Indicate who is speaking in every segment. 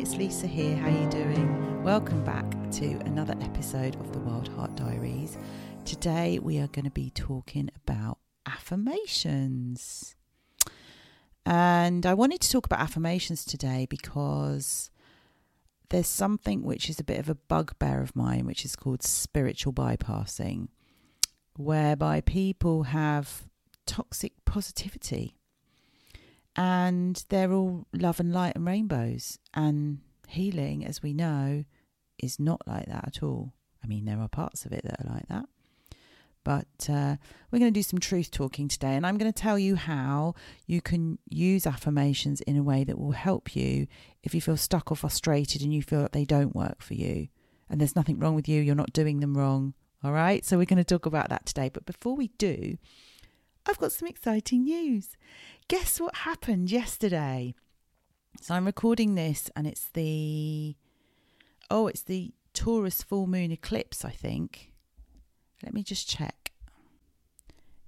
Speaker 1: it's Lisa here. How are you doing? Welcome back to another episode of the Wild Heart Diaries. Today we are going to be talking about affirmations. And I wanted to talk about affirmations today because there's something which is a bit of a bugbear of mine, which is called spiritual bypassing, whereby people have toxic positivity and they're all love and light and rainbows. And healing, as we know, is not like that at all. I mean, there are parts of it that are like that. But uh, we're going to do some truth talking today, and I'm going to tell you how you can use affirmations in a way that will help you if you feel stuck or frustrated and you feel that they don't work for you. And there's nothing wrong with you, you're not doing them wrong. All right, so we're going to talk about that today. But before we do, I've got some exciting news. Guess what happened yesterday? So I'm recording this and it's the oh, it's the Taurus full moon eclipse, I think. Let me just check.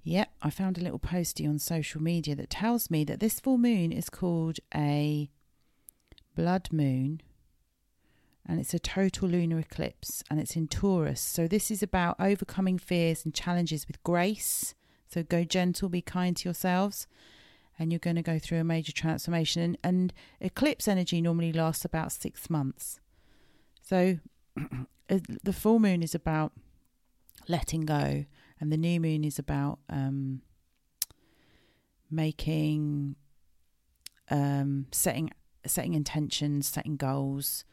Speaker 1: Yep, I found a little postie on social media that tells me that this full moon is called a blood moon and it's a total lunar eclipse and it's in Taurus. So this is about overcoming fears and challenges with grace so go gentle, be kind to yourselves, and you're going to go through a major transformation. And, and eclipse energy normally lasts about six months. So the full moon is about letting go, and the new moon is about um, making, um, setting, setting intentions, setting goals,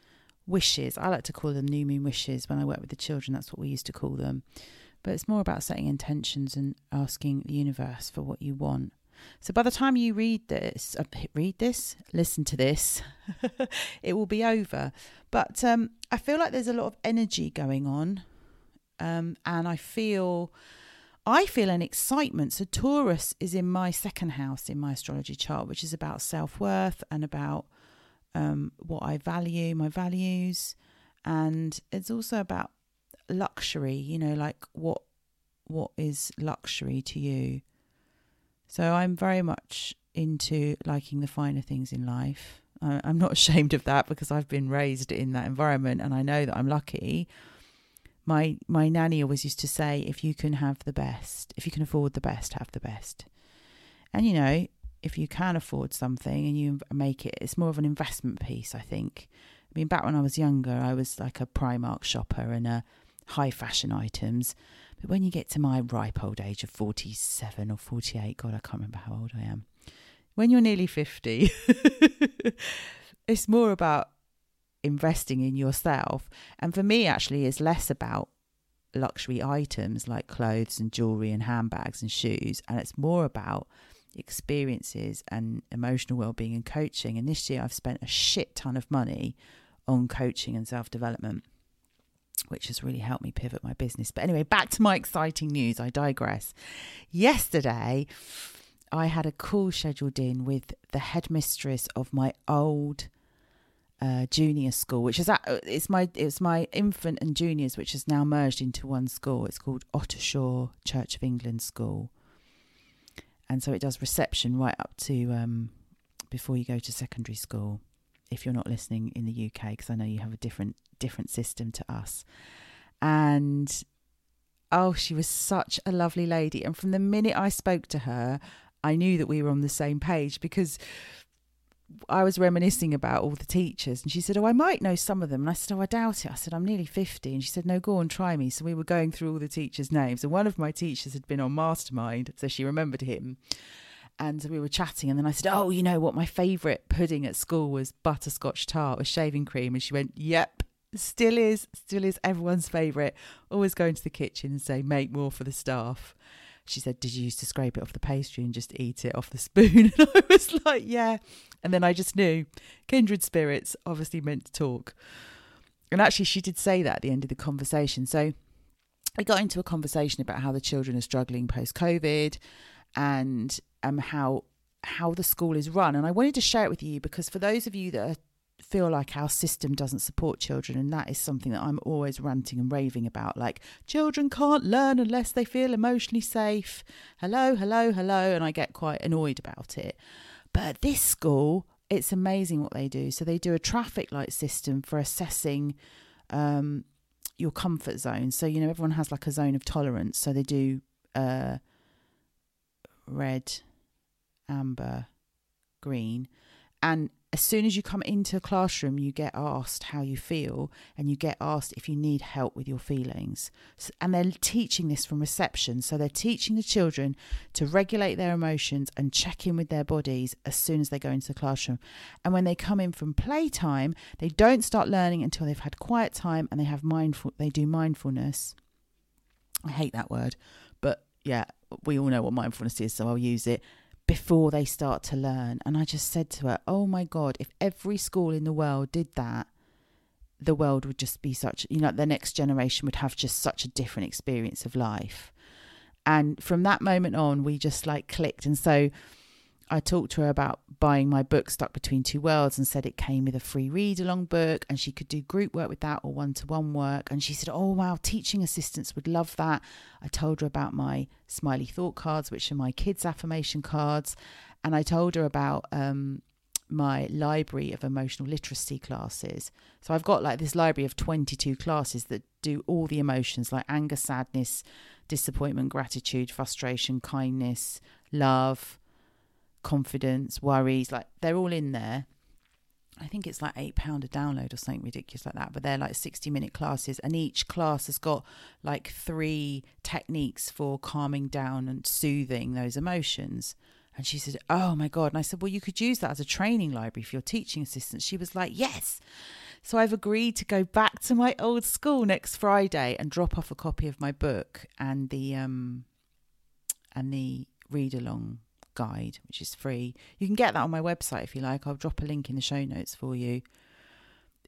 Speaker 1: wishes. I like to call them new moon wishes when I work with the children. That's what we used to call them but it's more about setting intentions and asking the universe for what you want. So by the time you read this, uh, read this, listen to this, it will be over. But um, I feel like there's a lot of energy going on, um, and I feel, I feel an excitement. So Taurus is in my second house in my astrology chart, which is about self worth and about um, what I value, my values, and it's also about luxury, you know, like what what is luxury to you. So I'm very much into liking the finer things in life. I'm not ashamed of that because I've been raised in that environment and I know that I'm lucky. My my nanny always used to say if you can have the best, if you can afford the best, have the best. And you know, if you can afford something and you make it, it's more of an investment piece, I think. I mean, back when I was younger, I was like a Primark shopper and a high fashion items. But when you get to my ripe old age of 47 or 48, God, I can't remember how old I am. When you're nearly 50, it's more about investing in yourself. And for me, actually, it's less about luxury items like clothes and jewelry and handbags and shoes. And it's more about experiences and emotional well-being and coaching and this year I've spent a shit ton of money on coaching and self-development which has really helped me pivot my business. But anyway, back to my exciting news. I digress. Yesterday, I had a call scheduled in with the headmistress of my old uh, junior school, which is at, it's my it's my infant and juniors, which has now merged into one school. It's called Ottershaw Church of England School, and so it does reception right up to um, before you go to secondary school if you're not listening in the UK, because I know you have a different different system to us. And oh, she was such a lovely lady. And from the minute I spoke to her, I knew that we were on the same page because I was reminiscing about all the teachers, and she said, "Oh, I might know some of them." And I said, "Oh, I doubt it." I said, "I'm nearly fifty, and she said, "No, go on, try me." So we were going through all the teachers' names, and one of my teachers had been on Mastermind, so she remembered him and we were chatting and then I said, "Oh, you know what? My favourite pudding at school was butterscotch tart with shaving cream." And she went, "Yep, still is, still is everyone's favourite. Always go into the kitchen and say, "Make more for the staff." She said, "Did you used to scrape it off the pastry and just eat it off the spoon?" And I was like, "Yeah." And then I just knew kindred spirits obviously meant to talk. And actually, she did say that at the end of the conversation. So we got into a conversation about how the children are struggling post COVID and um, how how the school is run. And I wanted to share it with you because for those of you that are, feel like our system doesn't support children, and that is something that I'm always ranting and raving about, like children can't learn unless they feel emotionally safe. Hello, hello, hello, and I get quite annoyed about it. But this school it's amazing what they do. So they do a traffic light system for assessing um, your comfort zone. So you know everyone has like a zone of tolerance. So they do uh, red, amber, green, and as soon as you come into a classroom, you get asked how you feel and you get asked if you need help with your feelings. And they're teaching this from reception. So they're teaching the children to regulate their emotions and check in with their bodies as soon as they go into the classroom. And when they come in from playtime, they don't start learning until they've had quiet time and they have mindful they do mindfulness. I hate that word, but yeah, we all know what mindfulness is, so I'll use it before they start to learn. And I just said to her, Oh my God, if every school in the world did that, the world would just be such, you know, the next generation would have just such a different experience of life. And from that moment on, we just like clicked. And so I talked to her about buying my book Stuck Between Two Worlds and said it came with a free read along book and she could do group work with that or one to one work. And she said, Oh, wow, teaching assistants would love that. I told her about my smiley thought cards, which are my kids' affirmation cards. And I told her about um, my library of emotional literacy classes. So I've got like this library of 22 classes that do all the emotions like anger, sadness, disappointment, gratitude, frustration, kindness, love confidence, worries, like they're all in there. I think it's like eight pound a download or something ridiculous like that. But they're like sixty minute classes, and each class has got like three techniques for calming down and soothing those emotions. And she said, "Oh my god!" And I said, "Well, you could use that as a training library for your teaching assistants." She was like, "Yes." So I've agreed to go back to my old school next Friday and drop off a copy of my book and the um and the read along guide, which is free. You can get that on my website if you like. I'll drop a link in the show notes for you.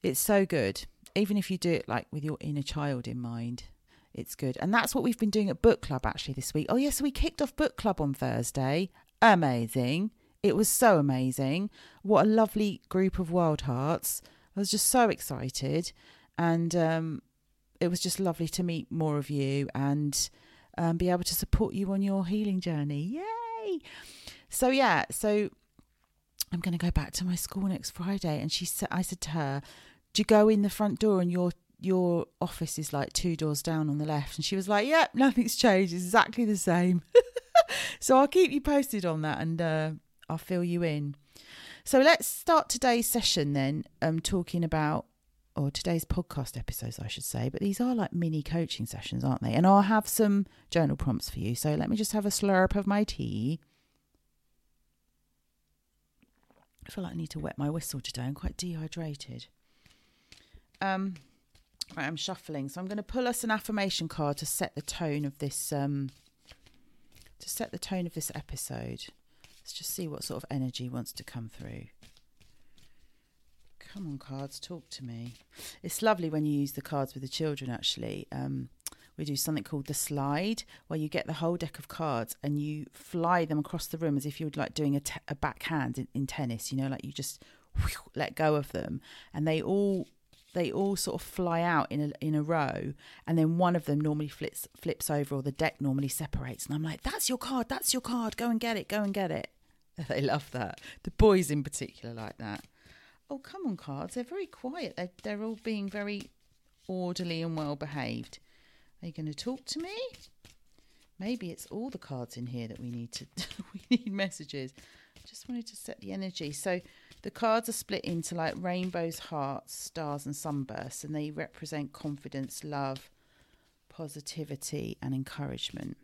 Speaker 1: It's so good. Even if you do it like with your inner child in mind, it's good. And that's what we've been doing at book club actually this week. Oh, yes, yeah, so we kicked off book club on Thursday. Amazing. It was so amazing. What a lovely group of wild hearts. I was just so excited. And um, it was just lovely to meet more of you and um, be able to support you on your healing journey. Yay! So yeah, so I'm going to go back to my school next Friday, and she said, I said to her, "Do you go in the front door and your your office is like two doors down on the left?" And she was like, "Yep, nothing's changed. It's exactly the same." so I'll keep you posted on that, and uh, I'll fill you in. So let's start today's session then, um, talking about or today's podcast episodes, I should say, but these are like mini coaching sessions, aren't they? And I'll have some journal prompts for you. So let me just have a slurp of my tea. I feel like I need to wet my whistle today. I'm quite dehydrated. Um, right, I'm shuffling, so I'm going to pull us an affirmation card to set the tone of this. Um, to set the tone of this episode. Let's just see what sort of energy wants to come through. Come on, cards, talk to me. It's lovely when you use the cards with the children, actually. Um, we do something called the slide, where you get the whole deck of cards and you fly them across the room as if you were like doing a, backhand in, in tennis, you know, like you just whew, let go of them. And they all they all sort of fly out in a in a row, and then one of them normally flips flips over, or the deck normally separates. And I'm like, "That's your card. That's your card. Go and get it. Go and get it." They love that. The boys in particular like that. Oh, come on, cards. They're very quiet. They're, they're all being very orderly and well behaved. Are you going to talk to me? Maybe it's all the cards in here that we need to we need messages. Just wanted to set the energy. So the cards are split into like rainbows, hearts, stars, and sunbursts, and they represent confidence, love, positivity, and encouragement.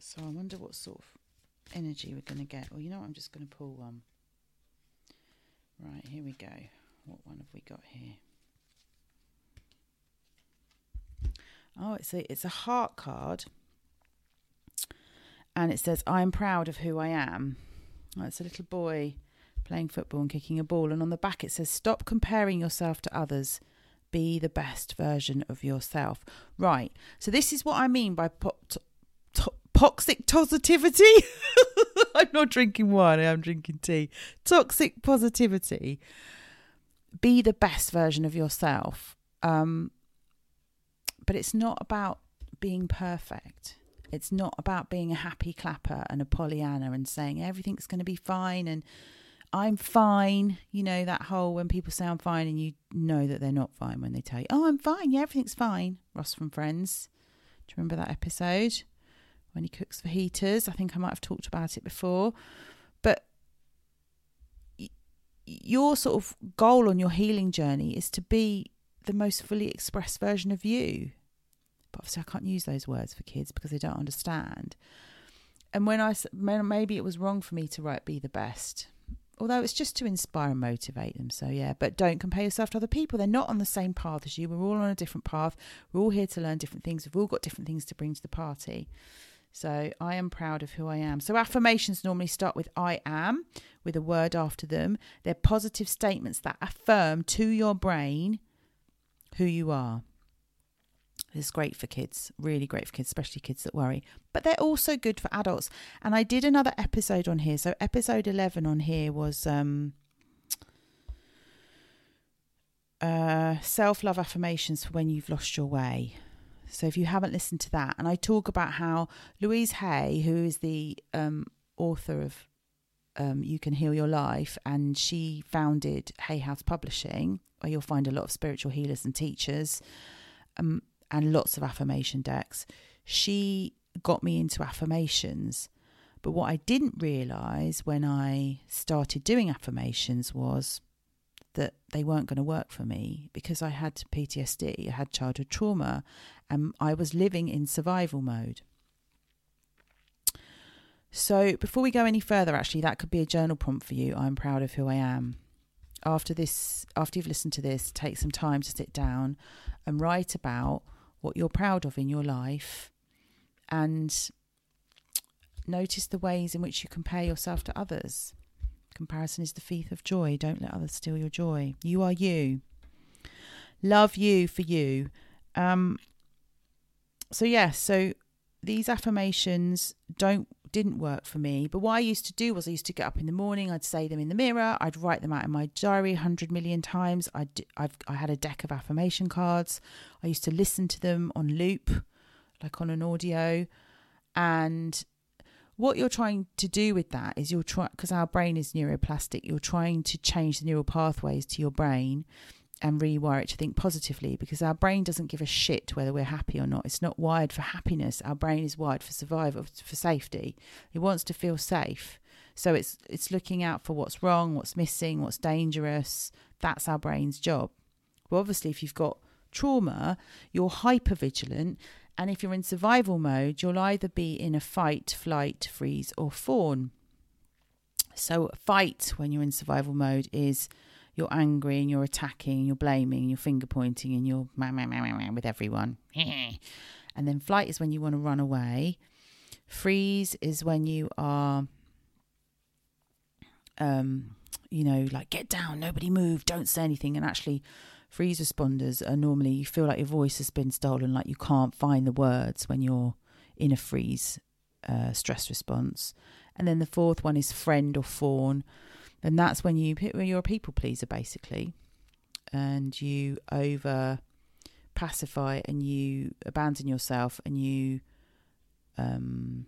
Speaker 1: So I wonder what sort of energy we're going to get. Well, you know what? I'm just going to pull one. Right, here we go. What one have we got here? Oh, it's a it's a heart card. And it says, I'm proud of who I am. Oh, it's a little boy playing football and kicking a ball. And on the back it says, Stop comparing yourself to others. Be the best version of yourself. Right. So this is what I mean by to- to- toxic positivity. I'm not drinking wine, I'm drinking tea. Toxic positivity. Be the best version of yourself. Um, but it's not about being perfect. It's not about being a happy clapper and a Pollyanna and saying everything's going to be fine and I'm fine. You know, that whole when people say I'm fine and you know that they're not fine when they tell you, oh, I'm fine. Yeah, everything's fine. Ross from Friends. Do you remember that episode when he cooks fajitas? I think I might have talked about it before. But your sort of goal on your healing journey is to be the most fully expressed version of you. But obviously, I can't use those words for kids because they don't understand. And when I maybe it was wrong for me to write "be the best," although it's just to inspire and motivate them. So yeah, but don't compare yourself to other people. They're not on the same path as you. We're all on a different path. We're all here to learn different things. We've all got different things to bring to the party. So I am proud of who I am. So affirmations normally start with I am with a word after them. They're positive statements that affirm to your brain who you are. It's great for kids, really great for kids, especially kids that worry. But they're also good for adults. And I did another episode on here. So episode 11 on here was um, uh, self love affirmations for when you've lost your way. So if you haven't listened to that, and I talk about how Louise Hay, who is the um, author of um, You Can Heal Your Life, and she founded Hay House Publishing, where you'll find a lot of spiritual healers and teachers. Um, and lots of affirmation decks. She got me into affirmations. But what I didn't realize when I started doing affirmations was that they weren't going to work for me because I had PTSD, I had childhood trauma, and I was living in survival mode. So, before we go any further, actually, that could be a journal prompt for you. I'm proud of who I am. After this, after you've listened to this, take some time to sit down and write about what you're proud of in your life and notice the ways in which you compare yourself to others. Comparison is the thief of joy. Don't let others steal your joy. You are you. Love you for you. Um, so yes, yeah, so these affirmations don't didn't work for me. But what I used to do was I used to get up in the morning, I'd say them in the mirror, I'd write them out in my diary a hundred million times. I I've I had a deck of affirmation cards. I used to listen to them on loop, like on an audio, and what you're trying to do with that is you're trying because our brain is neuroplastic. You're trying to change the neural pathways to your brain and rewire it to think positively because our brain doesn't give a shit whether we're happy or not. It's not wired for happiness. Our brain is wired for survival, for safety. It wants to feel safe. So it's it's looking out for what's wrong, what's missing, what's dangerous. That's our brain's job. Well, obviously, if you've got trauma, you're hyper vigilant, and if you're in survival mode, you'll either be in a fight, flight, freeze, or fawn. So, fight when you're in survival mode is you're angry and you're attacking, you're blaming, you're finger pointing, and you're meh, meh, meh, with everyone. and then flight is when you want to run away. Freeze is when you are, um, you know, like get down, nobody move, don't say anything. And actually, freeze responders are normally you feel like your voice has been stolen, like you can't find the words when you're in a freeze uh, stress response. And then the fourth one is friend or fawn and that's when you when you're a people pleaser basically, and you over pacify and you abandon yourself and you um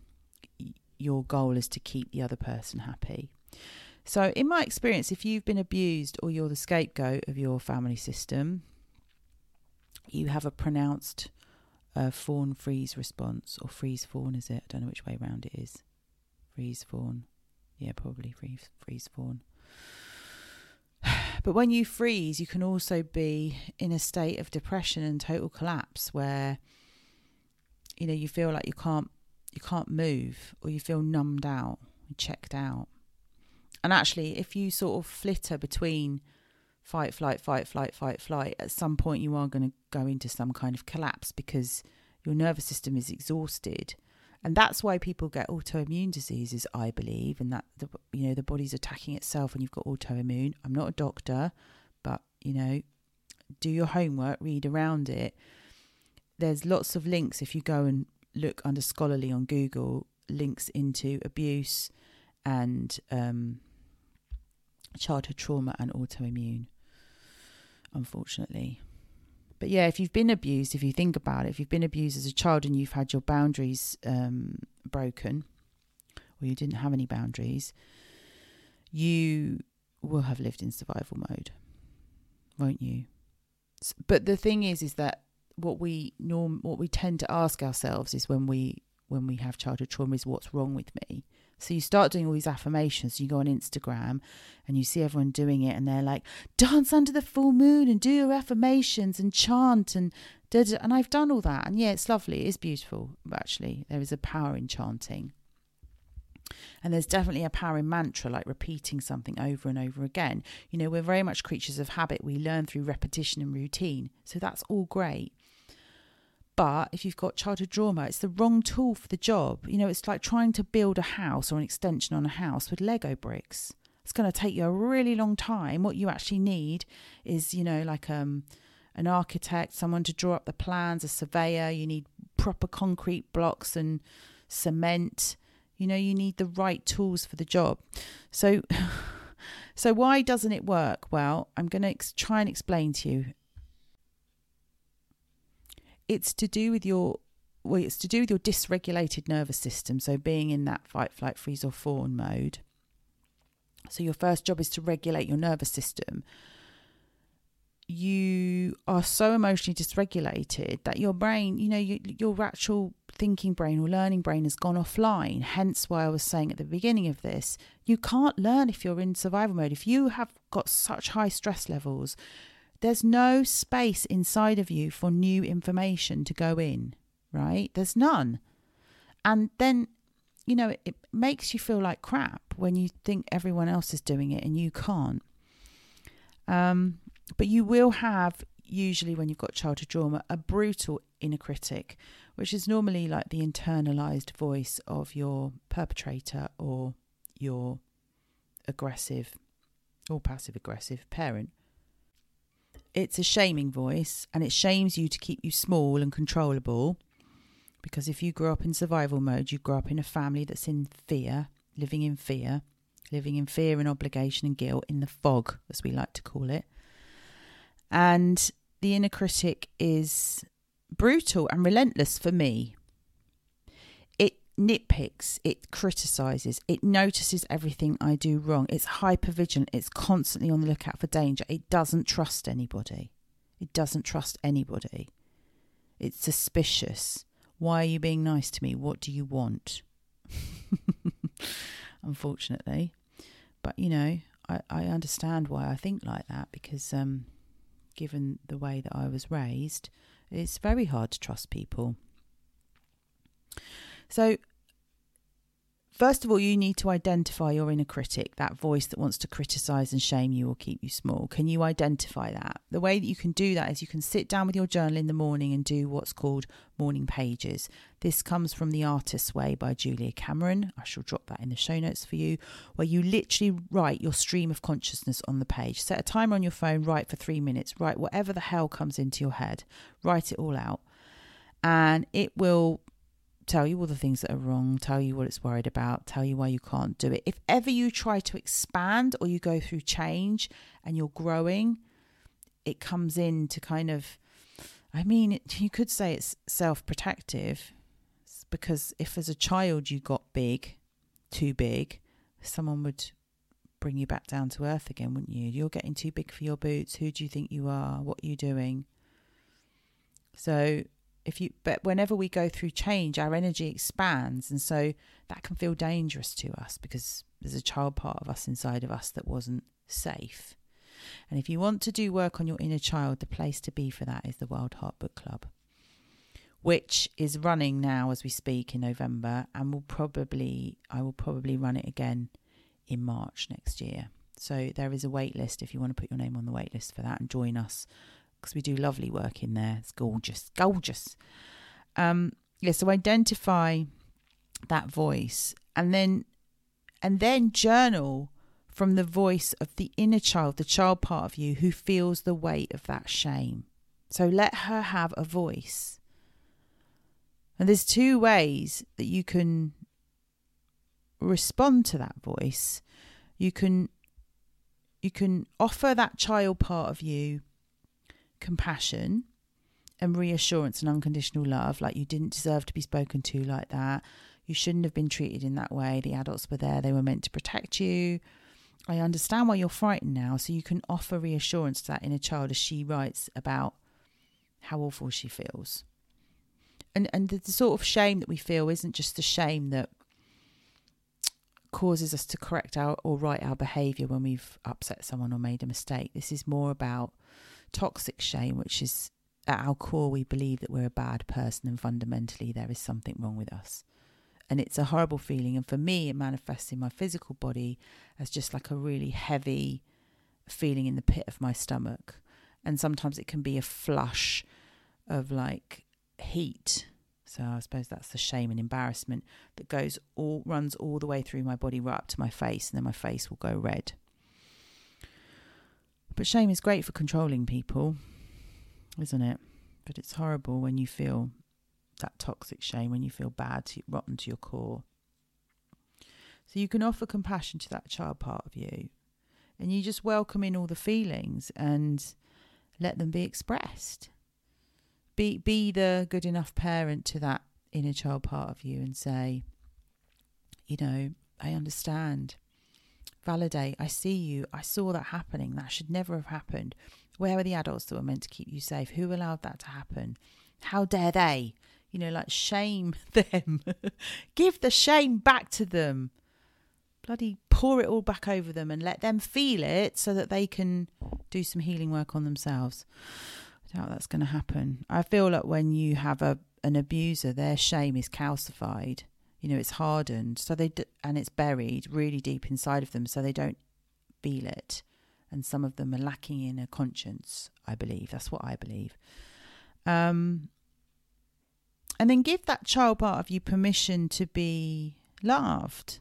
Speaker 1: your goal is to keep the other person happy. So, in my experience, if you've been abused or you're the scapegoat of your family system, you have a pronounced uh, fawn freeze response or freeze fawn, is it? I don't know which way around it is. Freeze fawn. Yeah, probably freeze, freeze fawn. But when you freeze, you can also be in a state of depression and total collapse where you know you feel like you can't you can't move or you feel numbed out checked out. And actually, if you sort of flitter between fight, flight, fight, flight, fight, flight, at some point you are going to go into some kind of collapse because your nervous system is exhausted. And that's why people get autoimmune diseases i believe and that the you know the body's attacking itself when you've got autoimmune. I'm not a doctor but you know do your homework read around it. There's lots of links. If you go and look under scholarly on google links into abuse and um, childhood trauma and autoimmune unfortunately but yeah, if you've been abused, if you think about it, if you've been abused as a child and you've had your boundaries um, broken, or you didn't have any boundaries, you will have lived in survival mode, won't you? But the thing is, is that what we norm, what we tend to ask ourselves is when we when we have childhood trauma is what's wrong with me. So you start doing all these affirmations. You go on Instagram and you see everyone doing it, and they're like, dance under the full moon and do your affirmations and chant and and I've done all that, and yeah, it's lovely. It is beautiful. Actually, there is a power in chanting. And there's definitely a power in mantra, like repeating something over and over again. You know, we're very much creatures of habit. We learn through repetition and routine. So that's all great. But if you've got childhood trauma, it's the wrong tool for the job. You know, it's like trying to build a house or an extension on a house with Lego bricks. It's going to take you a really long time. What you actually need is, you know, like um, an architect, someone to draw up the plans, a surveyor. You need proper concrete blocks and cement you know, you need the right tools for the job. So, so why doesn't it work? Well, I'm going to ex- try and explain to you. It's to do with your well, it's to do with your dysregulated nervous system. So being in that fight, flight, freeze, or fawn mode. So your first job is to regulate your nervous system. You are so emotionally dysregulated that your brain, you know, you, your actual thinking brain or learning brain has gone offline. Hence, why I was saying at the beginning of this, you can't learn if you're in survival mode. If you have got such high stress levels, there's no space inside of you for new information to go in, right? There's none. And then, you know, it, it makes you feel like crap when you think everyone else is doing it and you can't. Um, but you will have usually when you've got childhood trauma, a brutal inner critic, which is normally like the internalized voice of your perpetrator or your aggressive or passive aggressive parent. It's a shaming voice and it shames you to keep you small and controllable. Because if you grow up in survival mode, you grow up in a family that's in fear, living in fear, living in fear and obligation and guilt, in the fog, as we like to call it. And the inner critic is brutal and relentless for me. It nitpicks, it criticizes, it notices everything I do wrong. It's hyper vigilant, it's constantly on the lookout for danger. It doesn't trust anybody. It doesn't trust anybody. It's suspicious. Why are you being nice to me? What do you want? Unfortunately. But you know, I, I understand why I think like that because um given the way that I was raised, it's very hard to trust people. So, First of all, you need to identify your inner critic, that voice that wants to criticize and shame you or keep you small. Can you identify that? The way that you can do that is you can sit down with your journal in the morning and do what's called morning pages. This comes from The Artist's Way by Julia Cameron. I shall drop that in the show notes for you, where you literally write your stream of consciousness on the page. Set a timer on your phone, write for three minutes, write whatever the hell comes into your head, write it all out. And it will tell you all the things that are wrong, tell you what it's worried about, tell you why you can't do it. If ever you try to expand or you go through change and you're growing, it comes in to kind of, I mean, you could say it's self protective because if as a child you got big, too big, someone would bring you back down to earth again, wouldn't you? You're getting too big for your boots. Who do you think you are? What are you doing? So if you but whenever we go through change our energy expands and so that can feel dangerous to us because there's a child part of us inside of us that wasn't safe. And if you want to do work on your inner child the place to be for that is the wild heart book club which is running now as we speak in november and will probably i will probably run it again in march next year. So there is a wait list if you want to put your name on the wait list for that and join us because we do lovely work in there. It's gorgeous, gorgeous. Um, yeah, so identify that voice and then and then journal from the voice of the inner child, the child part of you who feels the weight of that shame. So let her have a voice. And there's two ways that you can respond to that voice. You can you can offer that child part of you compassion and reassurance and unconditional love, like you didn't deserve to be spoken to like that. You shouldn't have been treated in that way. The adults were there, they were meant to protect you. I understand why you're frightened now, so you can offer reassurance to that inner child as she writes about how awful she feels. And and the, the sort of shame that we feel isn't just the shame that causes us to correct our or right our behavior when we've upset someone or made a mistake. This is more about toxic shame, which is at our core we believe that we're a bad person and fundamentally there is something wrong with us. And it's a horrible feeling. And for me, it manifests in my physical body as just like a really heavy feeling in the pit of my stomach. And sometimes it can be a flush of like heat so I suppose that's the shame and embarrassment that goes all runs all the way through my body right up to my face and then my face will go red. But shame is great for controlling people, isn't it? But it's horrible when you feel that toxic shame, when you feel bad, rotten to your core. So you can offer compassion to that child part of you and you just welcome in all the feelings and let them be expressed be be the good enough parent to that inner child part of you and say, you know, I understand. Validate. I see you. I saw that happening. That should never have happened. Where are the adults that were meant to keep you safe? Who allowed that to happen? How dare they? You know, like shame them. Give the shame back to them. Bloody pour it all back over them and let them feel it so that they can do some healing work on themselves I doubt that's going to happen. I feel like when you have a an abuser, their shame is calcified. You know, it's hardened, so they d- and it's buried really deep inside of them, so they don't feel it. And some of them are lacking in a conscience. I believe that's what I believe. Um, and then give that child part of you permission to be loved,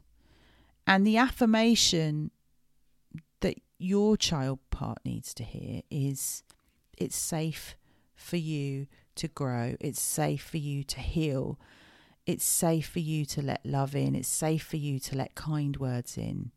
Speaker 1: and the affirmation that your child part needs to hear is it's safe for you to grow. It's safe for you to heal. It's safe for you to let love in. It's safe for you to let kind words in.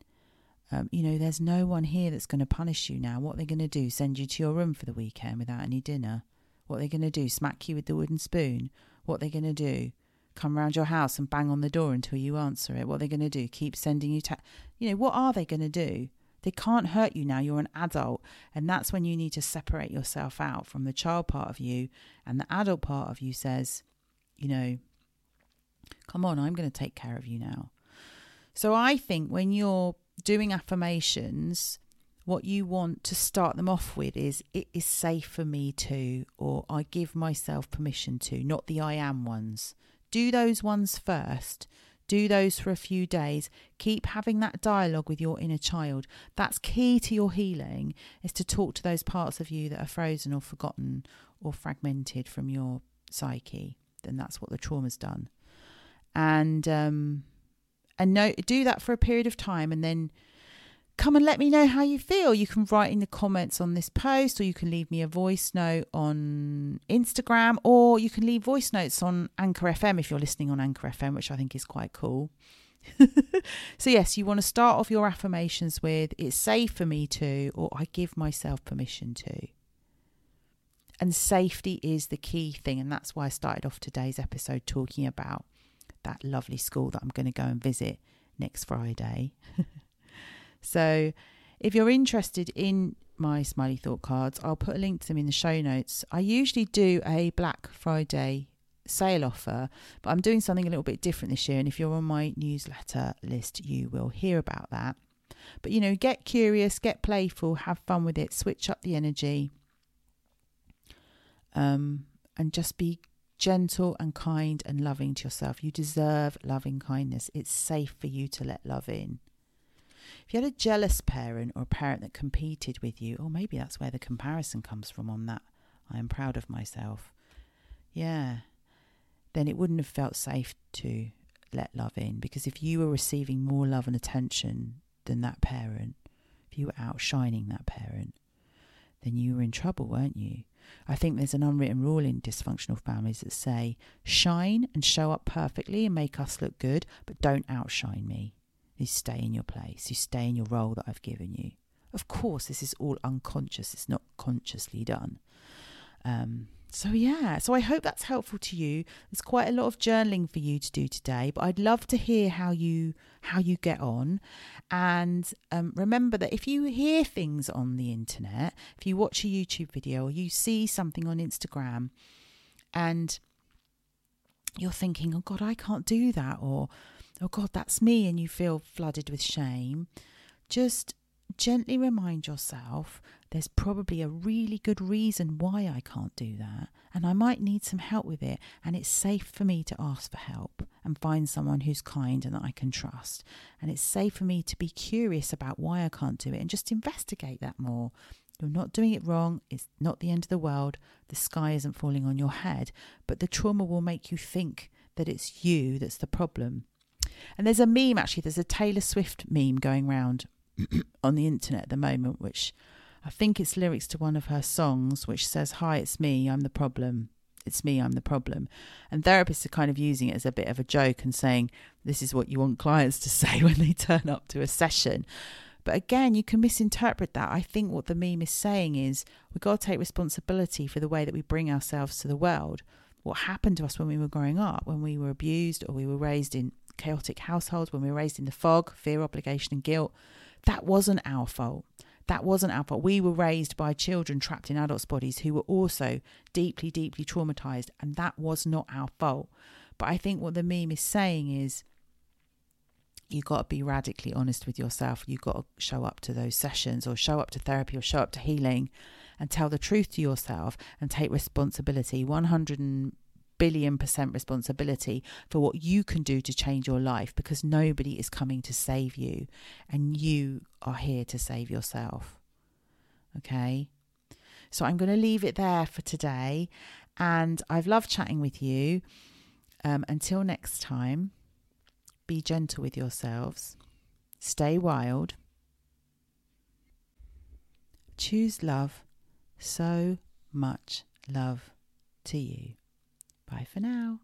Speaker 1: Um, you know, there's no one here that's going to punish you now. What are they going to do? Send you to your room for the weekend without any dinner? What are they going to do? Smack you with the wooden spoon? What are they going to do? Come round your house and bang on the door until you answer it? What are they going to do? Keep sending you ta- You know, what are they going to do? They can't hurt you now. You're an adult. And that's when you need to separate yourself out from the child part of you. And the adult part of you says, you know, come on, I'm going to take care of you now. So I think when you're doing affirmations, what you want to start them off with is it is safe for me to, or I give myself permission to, not the I am ones. Do those ones first do those for a few days. Keep having that dialogue with your inner child. That's key to your healing is to talk to those parts of you that are frozen or forgotten or fragmented from your psyche. Then that's what the trauma's done. And um and no do that for a period of time and then come and let me know how you feel. You can write in the comments on this post, or you can leave me a voice note on Instagram, or you can leave voice notes on Anchor FM if you're listening on Anchor FM, which I think is quite cool. so, yes, you want to start off your affirmations with it's safe for me to, or I give myself permission to. And safety is the key thing. And that's why I started off today's episode talking about that lovely school that I'm going to go and visit next Friday. So if you're interested in my smiley thought cards, I'll put a link to them in the show notes. I usually do a Black Friday sale offer, but I'm doing something a little bit different this year. And if you're on my newsletter list, you will hear about that. But you know, get curious, get playful, have fun with it, switch up the energy, um, and just be gentle and kind and loving to yourself. You deserve loving kindness. It's safe for you to let love in. If you had a jealous parent or a parent that competed with you, or maybe that's where the comparison comes from on that, I am proud of myself. Yeah, then it wouldn't have felt safe to let love in because if you were receiving more love and attention than that parent, if you were outshining that parent, then you were in trouble, weren't you? I think there's an unwritten rule in dysfunctional families that say shine and show up perfectly and make us look good, but don't outshine me. You stay in your place, you stay in your role that I've given you. Of course, this is all unconscious, it's not consciously done. Um, so yeah, so I hope that's helpful to you. There's quite a lot of journaling for you to do today, but I'd love to hear how you how you get on. And um, remember that if you hear things on the internet, if you watch a YouTube video or you see something on Instagram, and you're thinking, "Oh God, I can't do that," or "Oh God, that's me," and you feel flooded with shame, just gently remind yourself there's probably a really good reason why I can't do that, and I might need some help with it. And it's safe for me to ask for help and find someone who's kind and that I can trust. And it's safe for me to be curious about why I can't do it and just investigate that more. You're not doing it wrong. It's not the end of the world. The sky isn't falling on your head, but the trauma will make you think that it's you that's the problem. And there's a meme actually, there's a Taylor Swift meme going around on the internet at the moment, which I think it's lyrics to one of her songs, which says, Hi, it's me, I'm the problem. It's me, I'm the problem. And therapists are kind of using it as a bit of a joke and saying, This is what you want clients to say when they turn up to a session. But again, you can misinterpret that. I think what the meme is saying is we've got to take responsibility for the way that we bring ourselves to the world. What happened to us when we were growing up, when we were abused or we were raised in chaotic households, when we were raised in the fog, fear, obligation, and guilt, that wasn't our fault. That wasn't our fault. We were raised by children trapped in adults' bodies who were also deeply, deeply traumatized, and that was not our fault. But I think what the meme is saying is you've got to be radically honest with yourself. You've got to show up to those sessions or show up to therapy or show up to healing and tell the truth to yourself and take responsibility 100 billion percent responsibility for what you can do to change your life because nobody is coming to save you and you are here to save yourself. Okay? So I'm going to leave it there for today. And I've loved chatting with you. Um, until next time, be gentle with yourselves, stay wild, choose love, so much love to you. Bye for now.